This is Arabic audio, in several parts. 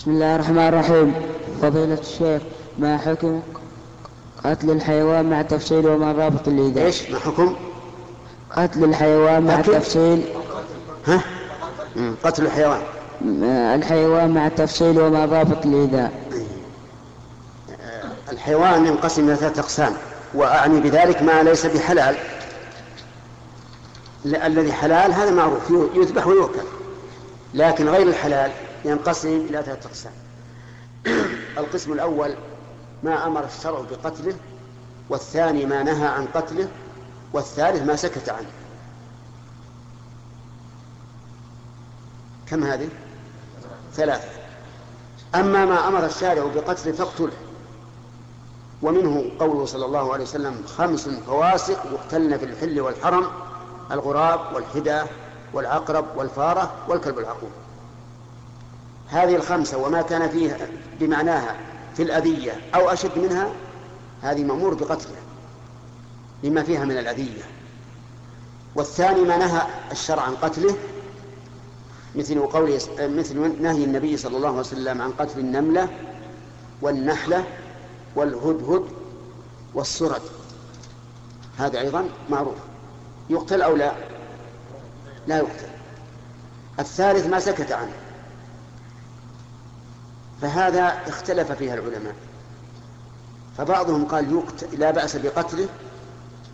بسم الله الرحمن الرحيم. فضيلة الشيخ ما حكم قتل الحيوان مع تفصيل وما رابط الإيذاء؟ إيش؟ ما حكم؟ قتل الحيوان مع قتل؟ تفصيل ها. قتل الحيوان. الحيوان مع تفصيل وما رابط الإيذاء. الحيوان ينقسم إلى ثلاثة أقسام وأعني بذلك ما ليس بحلال. الذي حلال هذا معروف يذبح ويؤكل لكن غير الحلال ينقسم إلى ثلاثة أقسام. القسم الأول ما أمر الشرع بقتله والثاني ما نهى عن قتله والثالث ما سكت عنه. كم هذه؟ ثلاثة. أما ما أمر الشارع بقتله فاقتله. ومنه قوله صلى الله عليه وسلم خمس فواسق يقتلن في الحل والحرم الغراب والحدى والعقرب والفارة والكلب العقور هذه الخمسة وما كان فيها بمعناها في الأذية أو أشد منها هذه مأمور بقتلها لما فيها من الأذية. والثاني ما نهى الشرع عن قتله مثل قوله مثل نهي النبي صلى الله عليه وسلم عن قتل النملة والنحلة والهدهد والسرد. هذا أيضا معروف. يقتل أو لا؟ لا يقتل. الثالث ما سكت عنه. فهذا اختلف فيها العلماء. فبعضهم قال يقتل لا بأس بقتله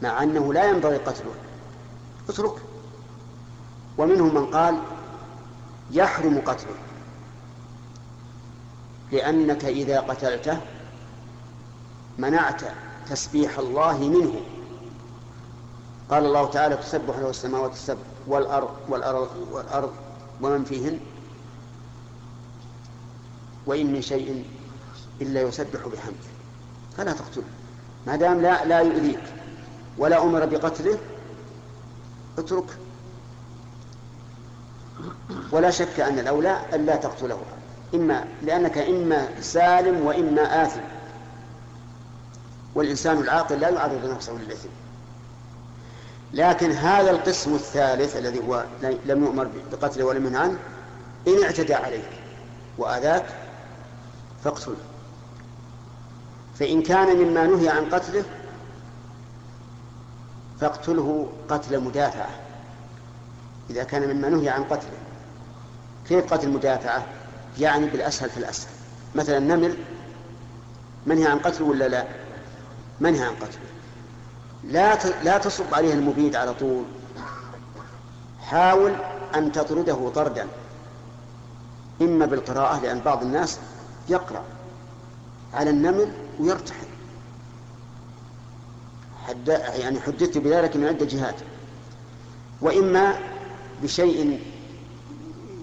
مع أنه لا ينبغي قتله. اترك. ومنهم من قال يحرم قتله. لأنك إذا قتلته منعت تسبيح الله منه. قال الله تعالى تسبح له السماوات السبع والأرض والأرض والأرض ومن فيهن؟ وإن من شيء إلا يسبح بحمده. فلا تقتله. ما دام لا لا يؤذيك ولا أمر بقتله اترك. ولا شك أن الأولى ألا تقتله. إما لأنك إما سالم وإما آثم. والإنسان العاقل لا يعرض نفسه للإثم. لكن هذا القسم الثالث الذي هو لم يؤمر بقتله ولم ينهى عنه إن اعتدى عليك وآذاك فاقتله. فإن كان مما نهي عن قتله فاقتله قتل مدافعة. إذا كان مما نهي عن قتله كيف قتل مدافعة؟ يعني بالأسهل في الأسهل. مثلا النمل منهي عن قتله ولا لا؟ منهي عن قتله لا لا تصب عليه المبيد على طول. حاول أن تطرده طردا. إما بالقراءة لأن بعض الناس يقرأ على النمل ويرتحل. حد يعني حدثت بذلك من عدة جهات. وإما بشيء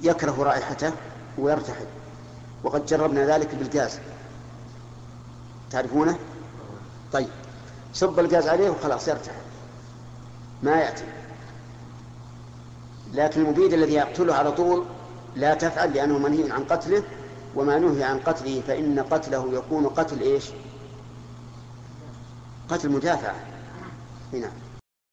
يكره رائحته ويرتحل. وقد جربنا ذلك بالغاز. تعرفونه؟ طيب. صب الغاز عليه وخلاص يرتحل. ما يأتي. لكن المبيد الذي يقتله على طول لا تفعل لأنه منهي عن قتله وما نهي عن قتله فإن قتله يكون قتل إيش؟ قتل مدافعة هنا.